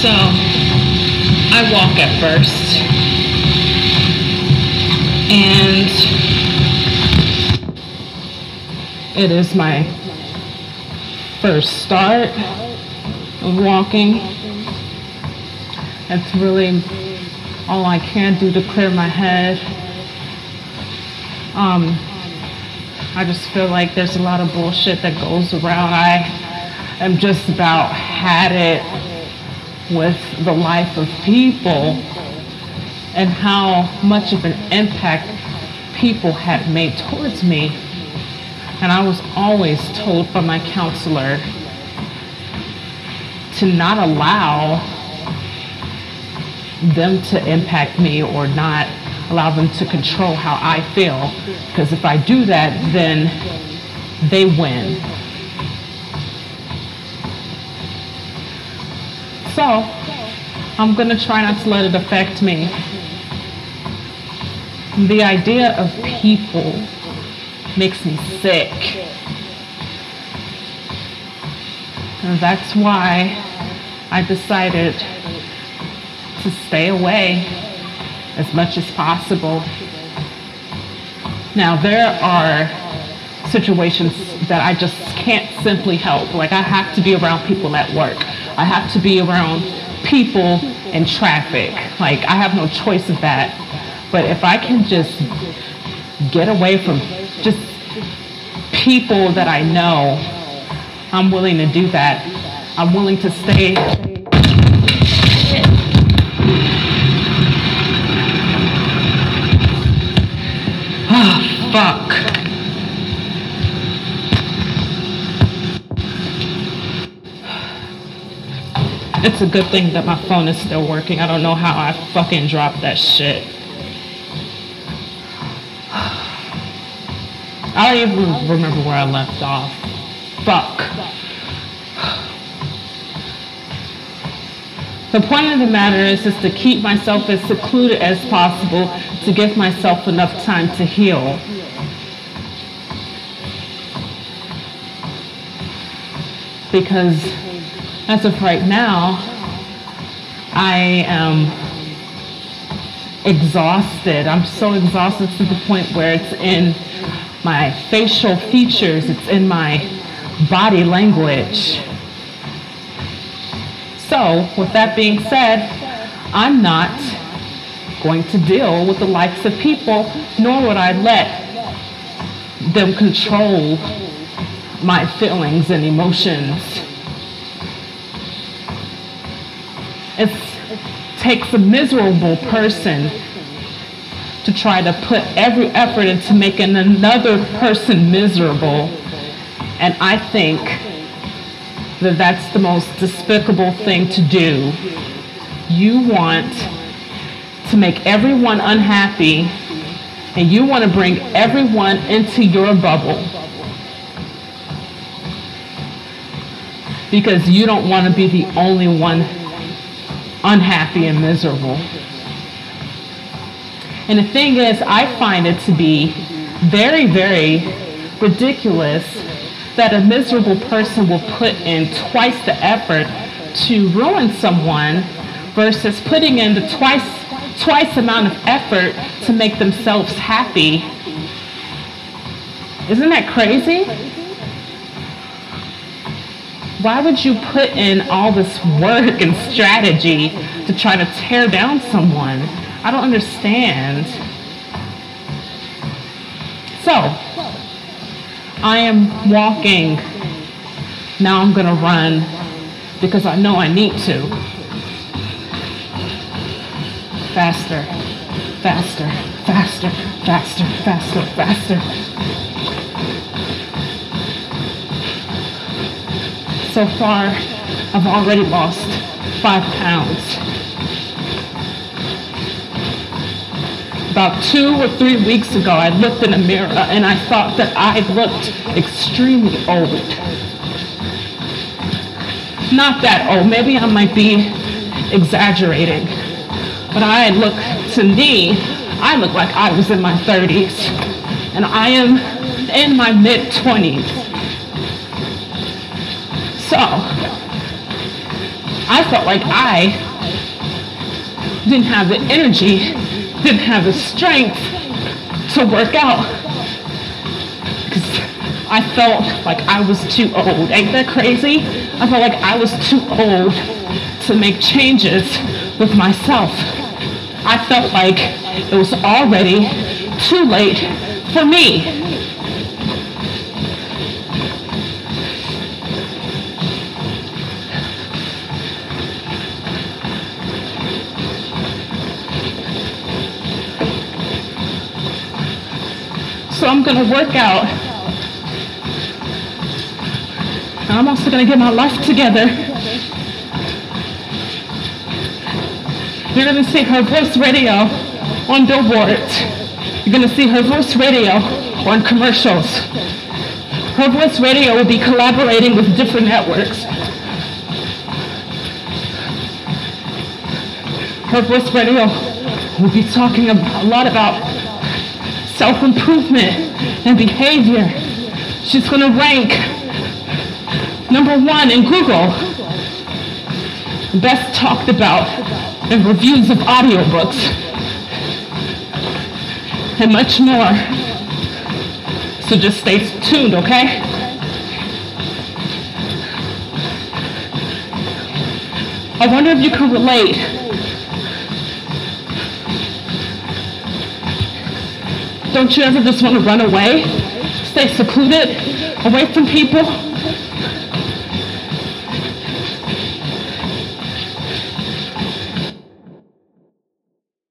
So I walk at first. And it is my first start of walking. It's really all I can do to clear my head. Um, I just feel like there's a lot of bullshit that goes around. I am just about had it with the life of people and how much of an impact people had made towards me. And I was always told by my counselor to not allow them to impact me or not allow them to control how I feel. Because if I do that, then they win. So I'm going to try not to let it affect me. The idea of people makes me sick. And that's why I decided to stay away as much as possible. Now, there are situations that I just can't simply help. Like, I have to be around people at work, I have to be around people and traffic. Like, I have no choice of that. But if I can just get away from just people that I know, I'm willing to do that. I'm willing to stay ah, fuck. It's a good thing that my phone is still working. I don't know how I fucking dropped that shit. I don't even remember where I left off. Fuck. The point of the matter is, is to keep myself as secluded as possible to give myself enough time to heal. because as of right now, I am exhausted. I'm so exhausted to the point where it's in my facial features, it's in my body language. So, with that being said, I'm not going to deal with the likes of people, nor would I let them control my feelings and emotions. It takes a miserable person to try to put every effort into making another person miserable. And I think that that's the most despicable thing to do. You want to make everyone unhappy and you want to bring everyone into your bubble. because you don't want to be the only one unhappy and miserable. And the thing is, I find it to be very, very ridiculous that a miserable person will put in twice the effort to ruin someone versus putting in the twice twice amount of effort to make themselves happy. Isn't that crazy? Why would you put in all this work and strategy to try to tear down someone? I don't understand. So, I am walking. Now I'm going to run because I know I need to. Faster, faster, faster, faster, faster, faster. So far, I've already lost five pounds. About two or three weeks ago, I looked in a mirror and I thought that I looked extremely old. Not that old, maybe I might be exaggerating, but I look, to me, I look like I was in my 30s, and I am in my mid 20s. So, I felt like I didn't have the energy, didn't have the strength to work out. Because I felt like I was too old. Ain't that crazy? I felt like I was too old to make changes with myself. I felt like it was already too late for me. I'm going to work out. I'm also going to get my life together. You're going to see her voice radio on billboards. You're going to see her voice radio on commercials. Her voice radio will be collaborating with different networks. Her voice radio will be talking a lot about self-improvement and behavior. She's going to rank number one in Google, best talked about in reviews of audiobooks, and much more. So just stay tuned, okay? I wonder if you can relate Don't you ever just want to run away? Stay secluded, away from people?